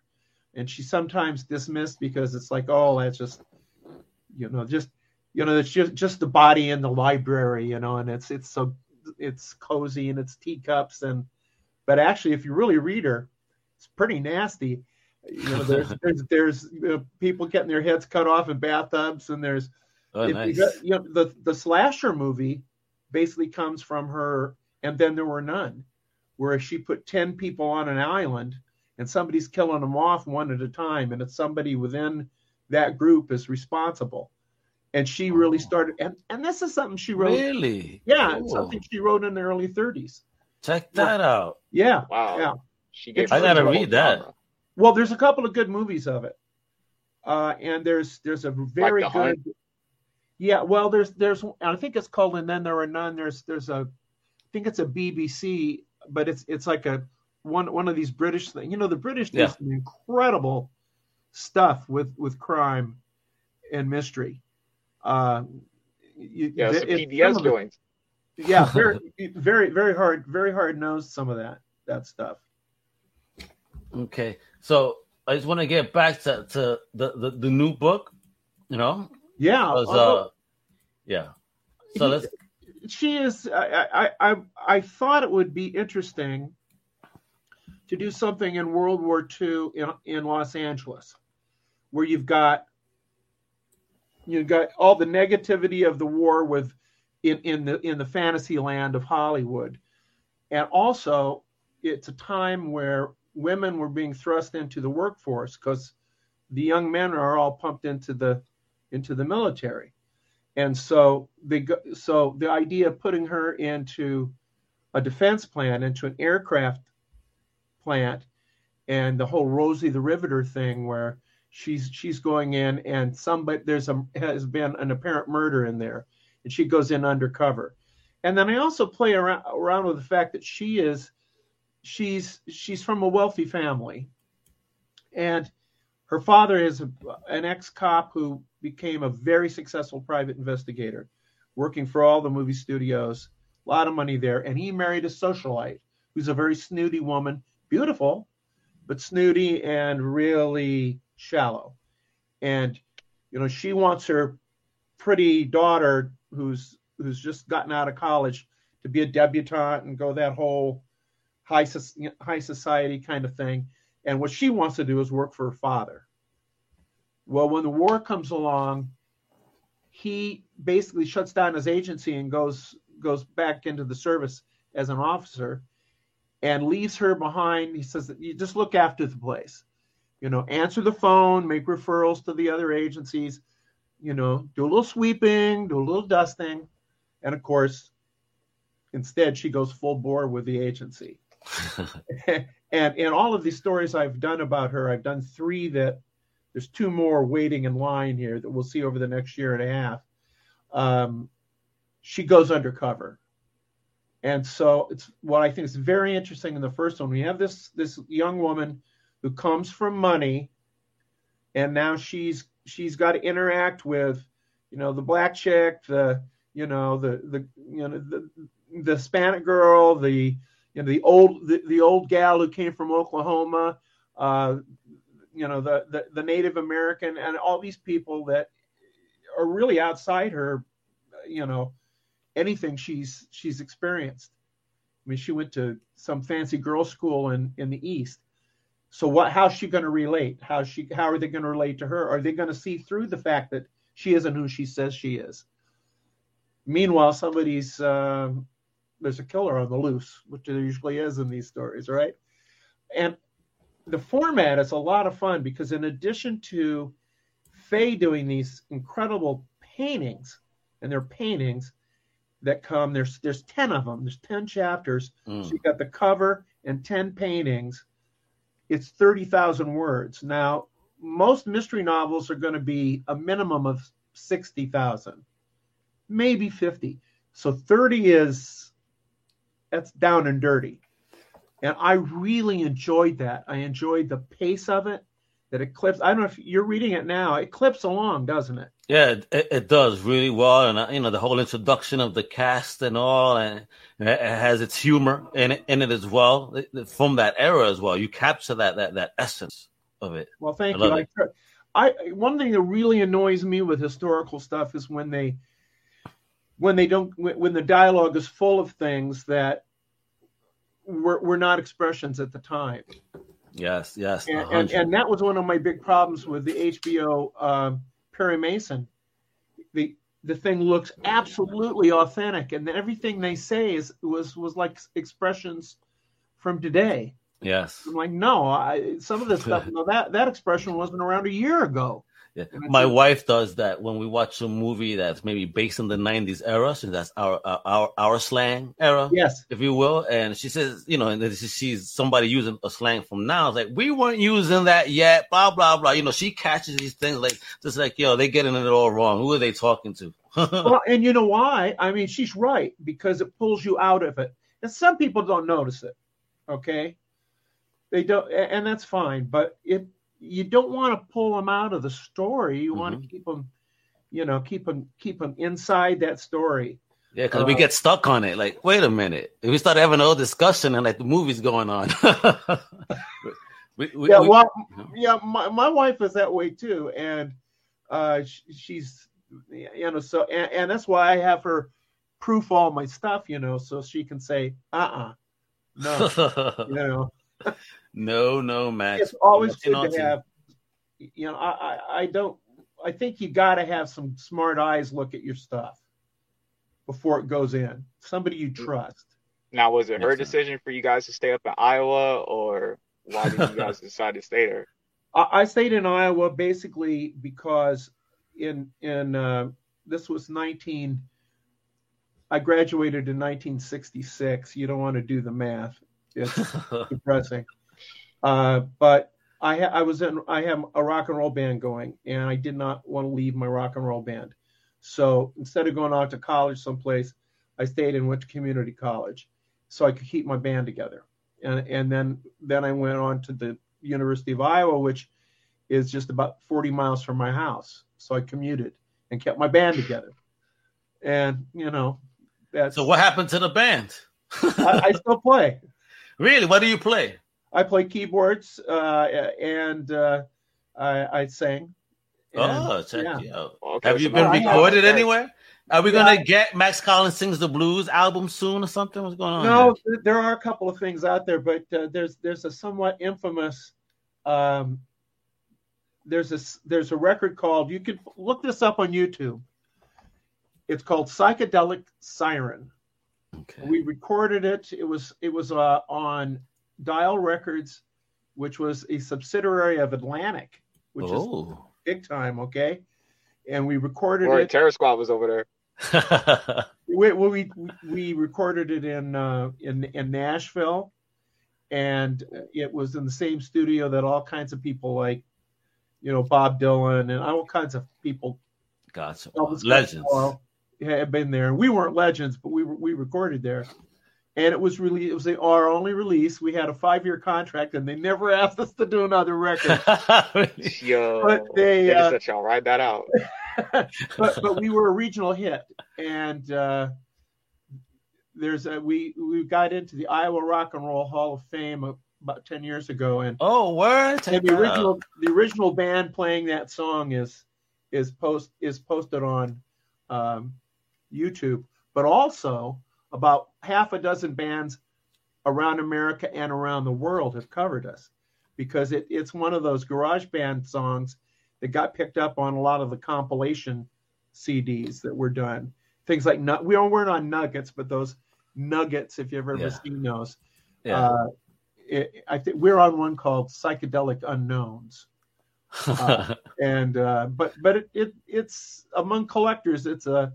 and she's sometimes dismissed because it's like, oh, that's just, you know, just, you know, it's just just the body in the library, you know, and it's it's so it's cozy and it's teacups and, but actually, if you really read her, it's pretty nasty. You know, there's there's there's you know, people getting their heads cut off in bathtubs, and there's oh, nice. got- you know, the the slasher movie basically comes from her, and then there were none, where she put ten people on an island, and somebody's killing them off one at a time, and it's somebody within that group is responsible, and she really Oh. started, and and this is something she wrote, Really? yeah, Cool. something she wrote in the early 30s, Check that out. yeah, wow. yeah. She gave I gotta to a whole read that. genre. Well, there's a couple of good movies of it, uh, and there's there's a very The good. Hunt? Yeah, well, there's there's I think it's called and then there are none. There's there's a I think it's a BBC, but it's it's like a one one of these British things. You know, the British do some incredible stuff with with crime and mystery. Uh, you, Yeah, it's the it- PBS some of it- yeah, very very very hard very hard nosed some of that that stuff. Okay. So I just want to get back to, to the, the, the new book, you know? Yeah, uh, yeah. So let's, she is I, I i i thought it would be interesting to do something in World War II in, in Los Angeles, where you've got you've got all the negativity of the war with in, in the in the fantasy land of Hollywood, and also it's a time where women were being thrust into the workforce because the young men are all pumped into the into the military, and so the so the idea of putting her into a defense plant, into an aircraft plant, and the whole Rosie the Riveter thing where she's she's going in and somebody there's a has been an apparent murder in there, and she goes in undercover, and then I also play around around with the fact that she is she's she's from a wealthy family, and her father is a, an ex-cop who became a very successful private investigator, working for all the movie studios. A lot of money there, and he married a socialite who's a very snooty woman, beautiful, but snooty and really shallow. And you know, she wants her pretty daughter who's who's just gotten out of college to be a debutante and go that whole high high society kind of thing. And what she wants to do is work for her father. Well, when the war comes along, he basically shuts down his agency and goes goes back into the service as an officer and leaves her behind. He says that you just look after the place. You know, answer the phone, make referrals to the other agencies, you know, do a little sweeping, do a little dusting. And of course, instead she goes full bore with the agency. and in all of these stories I've done about her, I've done three that there's two more waiting in line here that we'll see over the next year and a half. Um, she goes undercover. And so it's what I think is very interesting in the first one. We have this this young woman who comes from money, and now she's she's got to interact with, you know, the black chick, the you know the the you know the the Hispanic girl, the you know the old the, the old gal who came from Oklahoma, uh, you know the, the the Native American, and all these people that are really outside her, you know, anything she's she's experienced. I mean, she went to some fancy girls' school in in the East. So what? How's she going to relate? How she? How are they going to relate to her? Are they going to see through the fact that she isn't who she says she is? Meanwhile, somebody's uh, there's a killer on the loose, which there usually is in these stories, right? And the format is a lot of fun because in addition to Fay doing these incredible paintings, and they're paintings that come, there's there's 10 of them, there's 10 chapters. Mm. So you got the cover and 10 paintings. It's 30,000 words. Now, most mystery novels are going to be a minimum of 60,000, maybe 50. So 30 is that's down and dirty. And I really enjoyed that. I enjoyed the pace of it. That it clips. I don't know if you're reading it now. It clips along, doesn't it? Yeah, it, it does really well, and uh, you know the whole introduction of the cast and all, and it has its humor in it, in it as well from that era as well. You capture that that that essence of it. Well, thank I you. I, I one thing that really annoys me with historical stuff is when they when they don't when the dialogue is full of things that were, were not expressions at the time. Yes, yes. And, and, and, that was one of my big problems with the HBO um, Perry Mason. The the thing looks absolutely authentic, and everything they say is was was like expressions from today. Yes. I'm like, no, I, some of this stuff, no, that that expression wasn't around a year ago. Yeah. My wife does that when we watch a movie that's maybe based in the '90s era, so that's our uh, our our slang era, yes, if you will. And she says, you know, and she sees somebody using a slang from now. It's like we weren't using that yet. Blah blah blah. You know, she catches these things like just like yo, they getting it all wrong. Who are they talking to? well, and you know why? I mean, she's right because it pulls you out of it, and some people don't notice it. Okay, they don't, and that's fine. But it you don't want to pull them out of the story. You mm-hmm. want to keep them, you know, keep them keep them inside that story. Yeah, because uh, we get stuck on it. Like, wait a minute. If we start having a whole discussion and like the movie's going on. we, we, yeah, we, well, yeah, my, my wife is that way too, and uh, she, she's, you know, so and, and, that's why I have her proof all my stuff, you know, so she can say, uh, uh-uh, no, you know no, no, Max. It's always good to to- have. You know, I, I, I don't. I think you got to have some smart eyes look at your stuff before it goes in. Somebody you trust. Now, was it her Makes sense. decision for you guys to stay up in Iowa, or why did you guys decide to stay there? I, I stayed in Iowa basically because in in uh, this was 19. I graduated in 1966. You don't want to do the math. It's depressing. Uh, but I ha- I was in I have a rock and roll band going, and I did not want to leave my rock and roll band. So instead of going out to college someplace, I stayed and went to community college, so I could keep my band together. And and then then I went on to the University of Iowa, which is just about 40 miles from my house. So I commuted and kept my band together. And you know, that's so what happened to the band? I, I still play. Really? What do you play? I play keyboards uh, and uh, I, I sing. And, oh, check yeah. you out. Okay, Have you been now I have- recorded anywhere? Are we gonna get Max Collins sings the blues album soon or something? What's going on? No, here? there are a couple of things out there, but uh, there's there's a somewhat infamous. Um, there's a s- there's a record called you can look this up on YouTube. It's called Psychedelic Siren. Okay. We recorded it. It was it was uh, on Dial Records, which was a subsidiary of Atlantic, which is oh. big time. Okay, and we recorded Roy it. Terror Squad was over there. we, we we recorded it in uh, in in Nashville, and it was in the same studio that all kinds of people like, you know, Bob Dylan and all kinds of people, gotcha. Elvis Legends. Costello had been there. and We weren't legends, but we were, we recorded there, and it was really it was the, our only release. We had a five year contract, and they never asked us to do another record. Really? Yo, But they, they just uh, let y'all ride that out. but but we were a regional hit, and uh, there's a, we we got into the Iowa Rock and Roll Hall of Fame about ten years ago, and, Oh, what? And the that out. original the original band playing that song is is post is posted on um, YouTube, but also about half a dozen bands around America and around the world have covered us because it, it's one of those garage band songs that got picked up on a lot of the compilation CDs that were done. Things like we weren't on Nuggets, but those Nuggets, if you've ever Yeah. seen those, Yeah. uh, it, I think we're on one called Psychedelic Unknowns uh, and uh, but but it, it it's among collectors it's a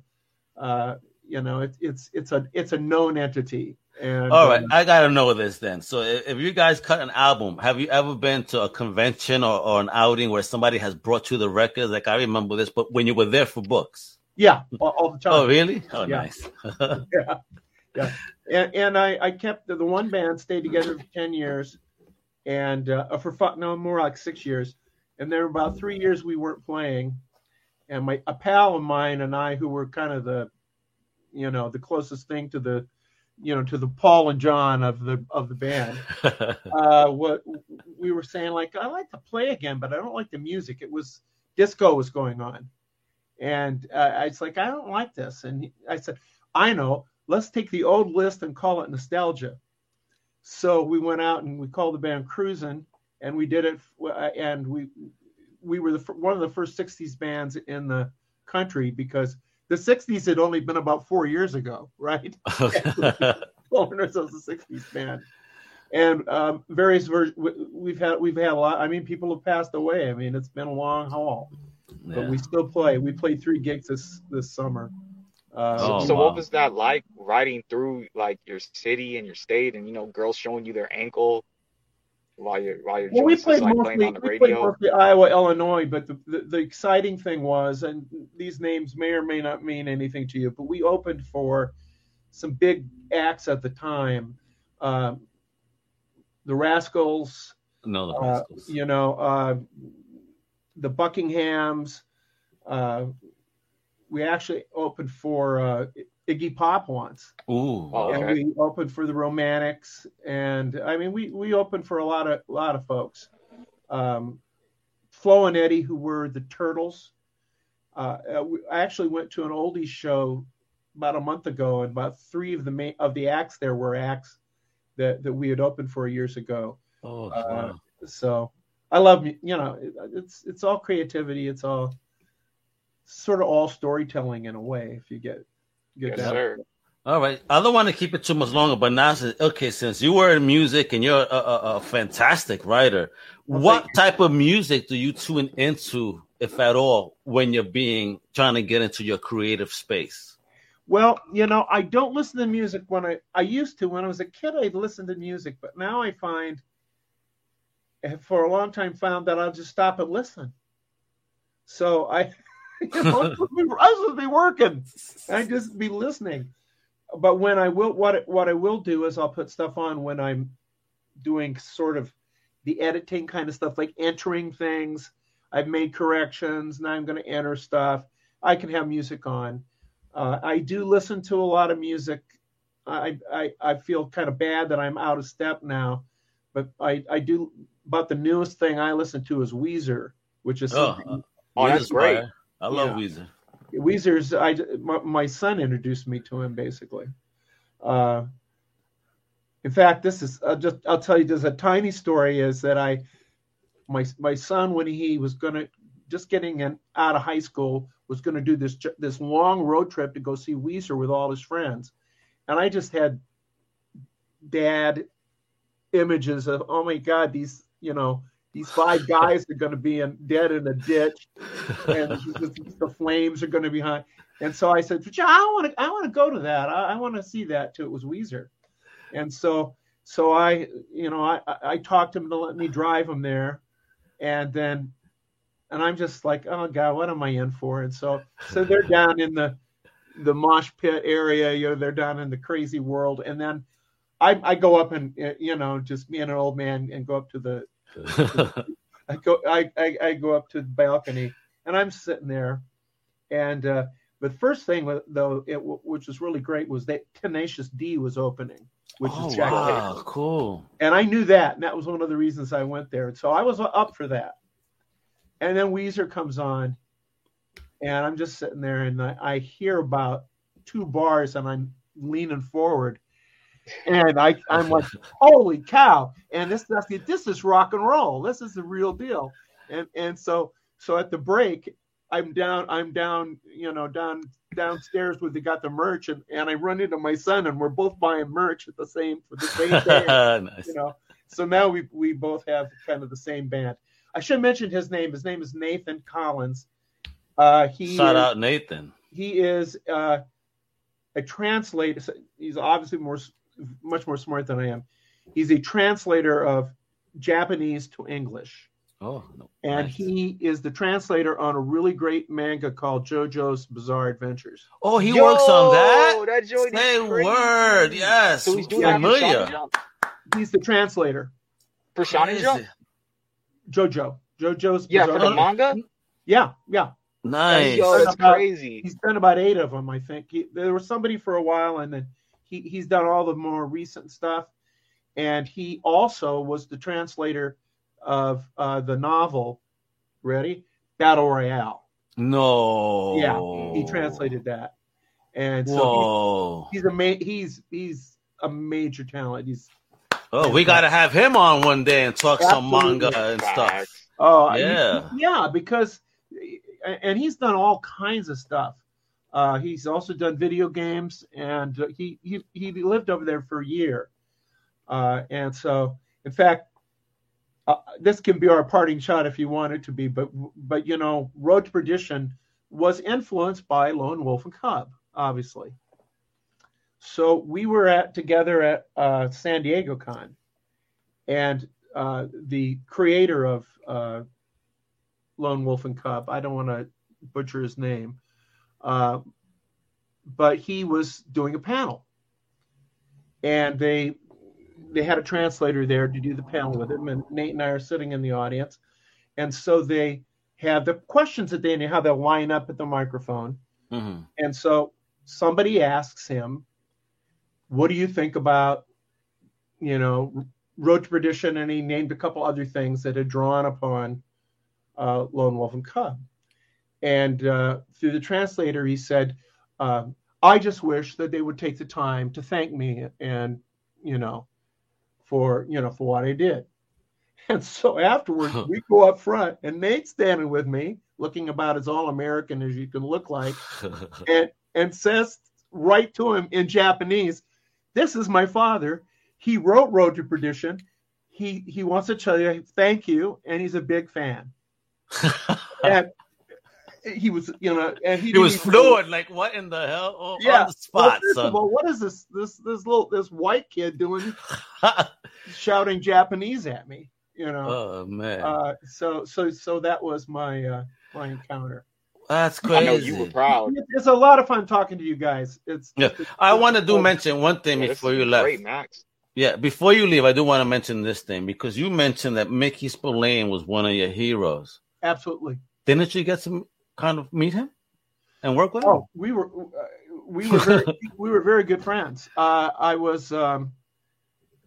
uh, you know it, it's it's a it's a known entity and All right, uh, I gotta know this then. So, if, if you guys cut an album, have you ever been to a convention or, or an outing where somebody has brought you the records? Like I remember this, but when you were there for books. yeah all, all the time Oh, really? Oh, Yeah. nice. yeah yeah and, and I, I kept the, the one band stayed together for 10 years and uh, for no more like six years and there were about three years we weren't playing and my a pal of mine and I who were kind of the you know the closest thing to the you know to the Paul and John of the of the band uh, what we were saying like I like to play again, but I don't like the music. It was disco was going on, and uh, I was like I don't like this, and he, I said I know. Let's take the old list and call it nostalgia. So we went out and we called the band Cruisin', and we did it, and we we were the one of the first '60s bands in the country because the '60s had only been about four years ago, right? Wilderness was a '60s band, and um, various ver- we- we've had we've had a lot. I mean, people have passed away. I mean, it's been a long haul, but we still play. We played three gigs this this summer. Uh, Oh, so wow. what was that like riding through like your city and your state and you know girls showing you their ankle while you're while you're well, we played like mostly playing on the we played mostly Iowa, Illinois, but the, the the exciting thing was, and these names may or may not mean anything to you, but we opened for some big acts at the time. Um, the Rascals, no, the uh, Rascals. you know, uh, the Buckinghams. Uh, we actually opened for uh, Iggy Pop once, Ooh. Oh, and okay. we opened for the Romantics, and I mean, we we opened for a lot of a lot of folks. Um, Flo and Eddie, who were the Turtles. Uh, uh, we, I actually went to an oldies show about a month ago, and about three of the main, of the acts there were acts that that we had opened for years ago. Oh, Uh, wow. So I love mu- you know it- it's it's all creativity. It's all sort of all storytelling in a way. If you get get Yes, that. sir. All right. I don't want to keep it too much longer, but now, since- okay, since you were in music and you're a, a, a fantastic writer, Well, what type of music do you tune into, if at all, when you're being trying to get into your creative space? Well, you know, I don't listen to music when I I used to when I was a kid. I'd listen to music, but now I find, eh, for a long time, found that I'll just stop and listen. So I, you know, I'm supposed to be- I'm supposed to be working. I just be listening. But when I will, what what I will do is I'll put stuff on when I'm doing sort of the editing kind of stuff, like entering things. I've made corrections. Now I'm going to enter stuff. I can have music on. Uh, I do listen to a lot of music. I, I I feel kind of bad that I'm out of step now, but I I do. But the newest thing I listen to is Weezer, which is Oh, something- Oh, that's Weezer's great. I love Yeah. Weezer. Weezer's. I my, my son introduced me to him basically. Uh, in fact, this is I'll just I'll tell you. There's a tiny story is that I my my son when he was gonna just getting in, out of high school was gonna do this this long road trip to go see Weezer with all his friends, and I just had dad images of oh my god these you know these five guys are going to be in, dead in a ditch and the, the flames are going to be high. And so I said, I want to, I want to go to that. I, I want to see that too." It was Weezer, and so, so I, you know, I, I talked him to let me drive him there, and then, and I'm just like, "Oh God, what am I in for?" And so, so they're down in the, the mosh pit area. You know, they're down in the crazy world, and then, I, I go up and you know, just me and an old man, and go up to the I go I, I, I go up to the balcony and I'm sitting there, and uh, the first thing though it, which was really great was that Tenacious D was opening, which oh, is Jack wow, cool. and I knew that, and that was one of the reasons I went there. And so I was up for that. And then Weezer comes on, and I'm just sitting there, and I, I hear about two bars, and I'm leaning forward, and I I'm like, holy cow! And this this this is rock and roll. This is the real deal. And and so so at the break, I'm down I'm down you know down downstairs where they got the merch, and, and I run into my son, and we're both buying merch at the same for the same band nice. you know. So now we we both have kind of the same band. I should mention his name. His name is Nathan Collins. Uh, he Shout is, out Nathan. he is uh, a translator. He's obviously more much more smart than I am. He's a translator of Japanese to English, Oh, no. and nice. he is the translator on a really great manga called JoJo's Bizarre Adventures. Oh, he Yo, works on that. That joint is Say word, yes. So he's doing Yeah, that for familiar. He's the translator. For Shonen Crazy. Jump? JoJo. JoJo's Yeah, Bizarre for the Adventures. manga? Yeah, yeah. Nice. Yo, that's About- crazy. he's done about eight of them, I think. He, there was somebody for a while, and then he, he's done all the more recent stuff. And he also was the translator of uh, the novel, ready? Battle Royale. No. Yeah, He translated that. And so Whoa. he's, he's a ma- he's he's a major talent. He's Oh, we gotta have him on one day and talk some manga and stuff. Oh, Yeah. he- yeah, because and he's done all kinds of stuff. Uh, he's also done video games, and uh, he he he lived over there for a year. Uh, and so, in fact, uh, this can be our parting shot if you want it to be. But but you know, Road to Perdition was influenced by Lone Wolf and Cub, obviously. So we were at together at uh, San Diego Con, and uh, the creator of Lone Wolf and Cub, I don't want to butcher his name, uh, but he was doing a panel, and they they had a translator there to do the panel with him, and Nate and I are sitting in the audience, and so they have the questions that the end, how they'll line up at the microphone, Mhm. and so somebody asks him, "What do you think about, you know, Road to Perdition?" And he named a couple other things that had drawn upon uh, Lone Wolf and Cub. And uh, through the translator, he said, um, "I just wish that they would take the time to thank me and, you know, for you know for what I did." And so afterwards, we go up front, and Nate's standing with me, looking about as all American as you can look like, and and says right to him in Japanese, "This is my father. He wrote Road to Perdition. He he wants to tell you thank you, and he's a big fan." and he was, you know, and he, he was fluid. Like what in the hell? Oh, yeah, on the spot. Well, son. all, what is this this this little this white kid doing, shouting Japanese at me? You know. oh man, Uh, so so so that was my uh, my encounter. that's I crazy. know you were proud. It's, it's a lot of fun talking to you guys. It's Yeah, it's- I want to do mention one thing Yeah, before you left. Great, Max. Yeah, before you leave, I do want to mention this thing because you mentioned that Mickey Spillane was one of your heroes. absolutely. Didn't you get to kind of meet him and work with him? Oh, we were uh, we were very, we were very good friends. Uh, I was um,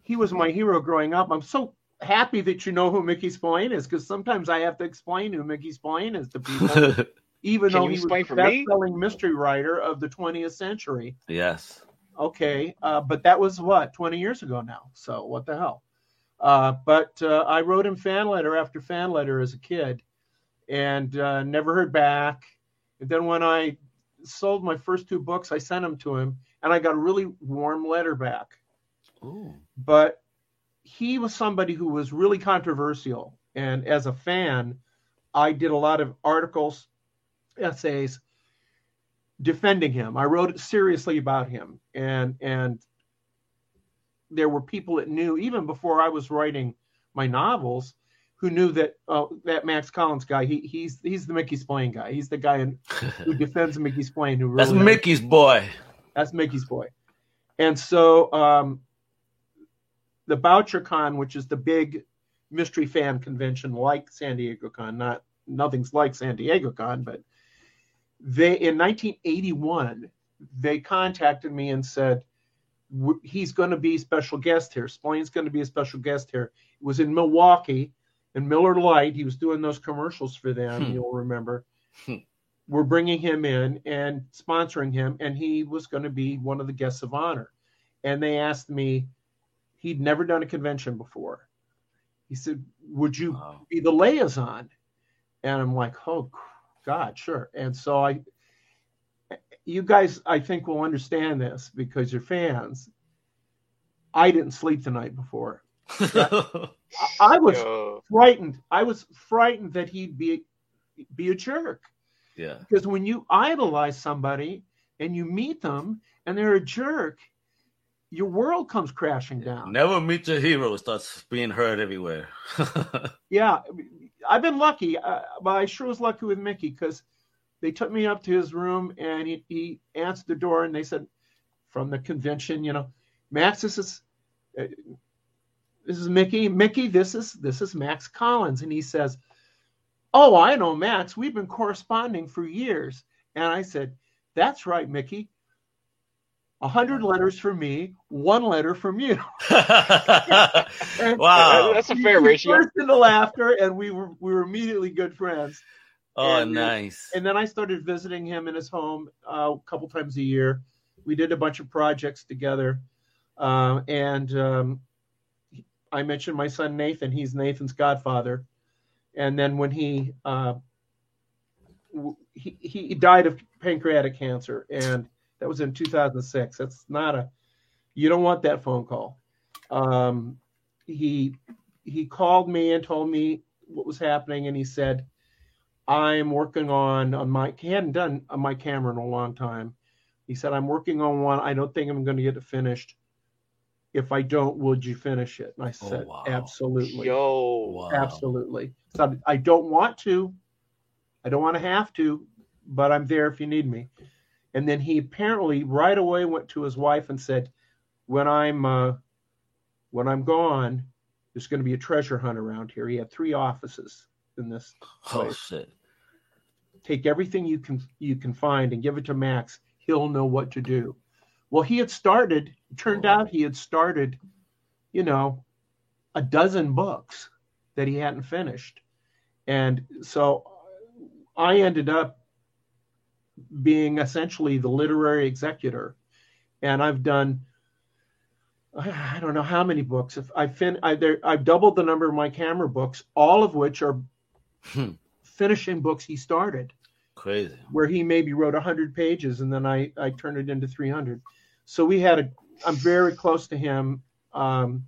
he was my hero growing up. I'm so happy that you know who Mickey Spillane is because sometimes I have to explain who Mickey Spillane is to people, even Can though you he was the best-selling mystery writer of the 20th century. yes. Okay, uh, but that was what 20 years ago now. So what the hell? Uh, but uh, I wrote him fan letter after fan letter as a kid, and uh, never heard back. And then when I sold my first two books, I sent them to him, and I got a really warm letter back. Ooh. But he was somebody who was really controversial, and as a fan, I did a lot of articles, essays defending him. I wrote seriously about him, and and there were people that knew even before I was writing my novels who knew that uh, that Max Collins guy. He he's he's the Mickey Spillane guy. He's the guy in, who defends Mickey Spillane. Who really That's Mickey's boy. that's Mickey's boy. And so um, the BoucherCon, which is the big mystery fan convention like San Diego Con, not nothing's like San Diego Con, but they in 1981 they contacted me and said he's going to be special guest here. Spillane's going to be a special guest here. It was in Milwaukee and Miller Lite. He was doing those commercials for them. Hmm. You'll remember. Hmm. We're bringing him in and sponsoring him, and he was going to be one of the guests of honor. And they asked me, he'd never done a convention before. He said, "Would you Wow. be the liaison?" And I'm like, "Oh God, sure." And so I, you guys, I think will understand this because you're fans. I didn't sleep the night before. I- I was Yo, frightened. I was frightened that he'd be be a jerk yeah. because when you idolize somebody and you meet them and they're a jerk, your world comes crashing down. Never meet your hero starts being heard everywhere. Yeah, I've been lucky, uh, but I sure was lucky with Mickey because they took me up to his room and he, he answered the door and they said, from the convention, you know, Max, this is uh, this is Mickey. Mickey, this is this is Max Collins, and he says, "Oh, I know Max. We've been corresponding for years." And I said, "That's right, Mickey. A hundred letters from me, one letter from you." And- wow. that's a fair We ratio. Burst into laughter, and we were we were immediately good friends. Oh, and- nice. And then I started visiting him in his home uh, a couple times a year. We did a bunch of projects together, uh, and um, I mentioned my son Nathan. He's Nathan's godfather. And then when he uh, he he died of pancreatic cancer, and that was in 2006. That's not a you don't want that phone call. Um, he he called me and told me what was happening, and he said, "I'm working on on my he hadn't done on Mike Hammer in a long time." He said, "I'm working on one. I don't think I'm going to get it finished. If I don't, would you finish it?" And I Oh, said, wow. "Absolutely." Yo, Wow. Absolutely. So I don't want to. I don't want to have to, but I'm there if you need me. And then he apparently right away went to his wife and said, "When I'm uh, when I'm gone, there's going to be a treasure hunt around here." He had three offices in this. Oh, shit. Take everything you can you can find and give it to Max. He'll know what to do. Well, he had started. It turned out he had started, you know, a dozen books that he hadn't finished. And so I ended up being essentially the literary executor. And I've done I don't know how many books. If I fin, I, there, I've doubled the number of Mike Hammer books, all of which are Hmm. finishing books he started, Crazy. where he maybe wrote 100 pages and then I, I turned it into 300. So we had a, I'm very close to him. Um,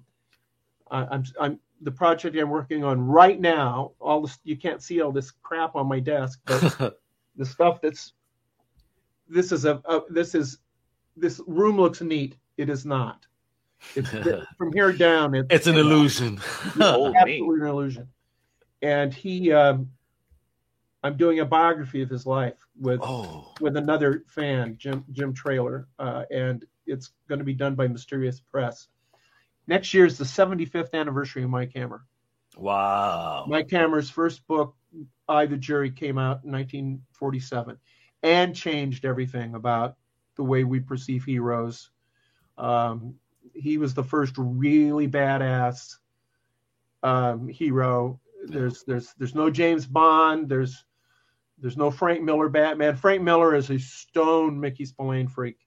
I, I'm, I'm, the project I'm working on right now, all this, you can't see all this crap on my desk, but the stuff that's, this is a, a this is, this room looks neat. It is not. It's from here down. It's, it's an illusion. Absolutely an illusion. And he, um, I'm doing a biography of his life with oh, with another fan, Jim Jim Traylor, uh, and it's going to be done by Mysterious Press. Next year is the 75th anniversary of Mike Hammer. wow. Mike Hammer's first book, I the Jury, came out in 1947, and changed everything about the way we perceive heroes. Um, he was the first really badass um, hero. There's there's there's no James Bond. There's there's no Frank Miller Batman. Frank Miller is a stone Mickey Spillane freak.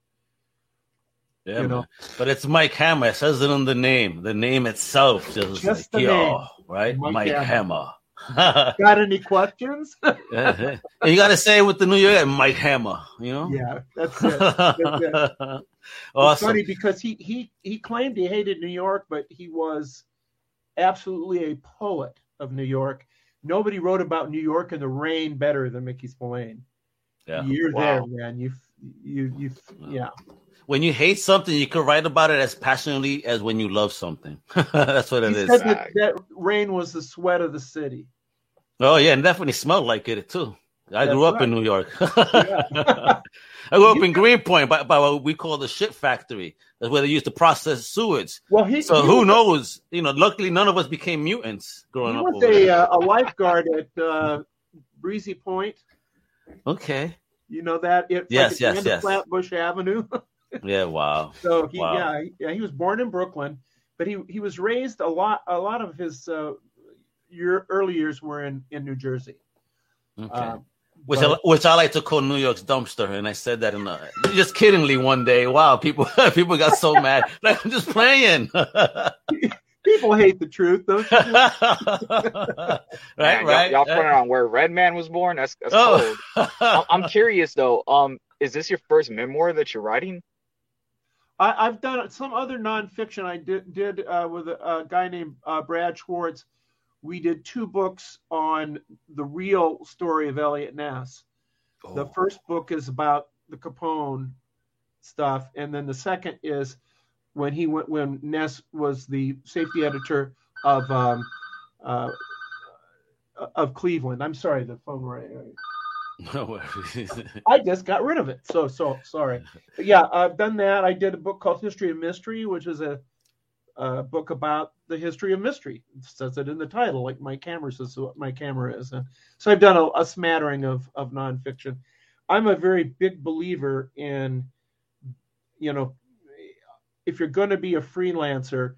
Yeah, you know. But it's Mike Hammer. It says it on the name. The name itself just, Just like, the yo, name. right? Mike Mike, Hammer. Hammer. Got any questions? you got to say it with the New York Mike Hammer, you know? yeah, that's it. That's it. It's awesome. funny because he he he claimed he hated New York, but he was absolutely a poet of New York. Nobody wrote about New York and the rain better than Mickey Spillane. Yeah. You're Wow. there, man. You you you yeah. When you hate something, you can write about it as passionately as when you love something. That's what it He is. said that, that rain was the sweat of the city. Oh yeah, and definitely smelled like it too. I That's grew up right. in New York. I grew up in Greenpoint by, by what we call the shit factory. That's where they used to process sewage. Well, he So he who knows? You know, luckily none of us became mutants growing up. He up. was a uh, a lifeguard at uh, Breezy Point. Okay. You know that? It's Yes, like yes, yes. Flatbush Avenue. Yeah. Wow. So he, Wow. yeah, yeah, he was born in Brooklyn, but he he was raised a lot. A lot of his uh, year, early years were in in New Jersey. Okay. Um, which but- I, which I like to call New York's dumpster, and I said that in a, just kiddingly one day. Wow, people people got so mad. Like I'm just playing. people hate the truth, don't you? Man, right. Y'all, y'all putting on where Redman was born. That's that's cold. I'm, Oh. I'm curious though. Um, is this your first memoir that you're writing? I, I've done some other nonfiction. I did did uh, with a, a guy named uh, Brad Schwartz. We did two books on the real story of Eliot Ness. The Oh. first book is about the Capone stuff, and then the second is when he went when Ness was the safety editor of um, uh, of Cleveland. I'm sorry, the phone rang. No. I just got rid of it. So so sorry. But yeah, I've done that. I did a book called History of Mystery, which is a, a book about the history of mystery. It says it in the title, like Mike Hammer says what Mike Hammer is. And so I've done a, a smattering of of nonfiction. I'm a very big believer in, you know, if you're going to be a freelancer,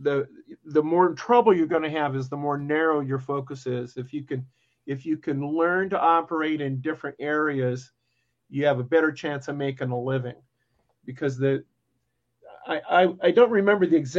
the the more trouble you're going to have is the more narrow your focus is. If you can if you can learn to operate in different areas, you have a better chance of making a living. Because the I, I, I don't remember the exact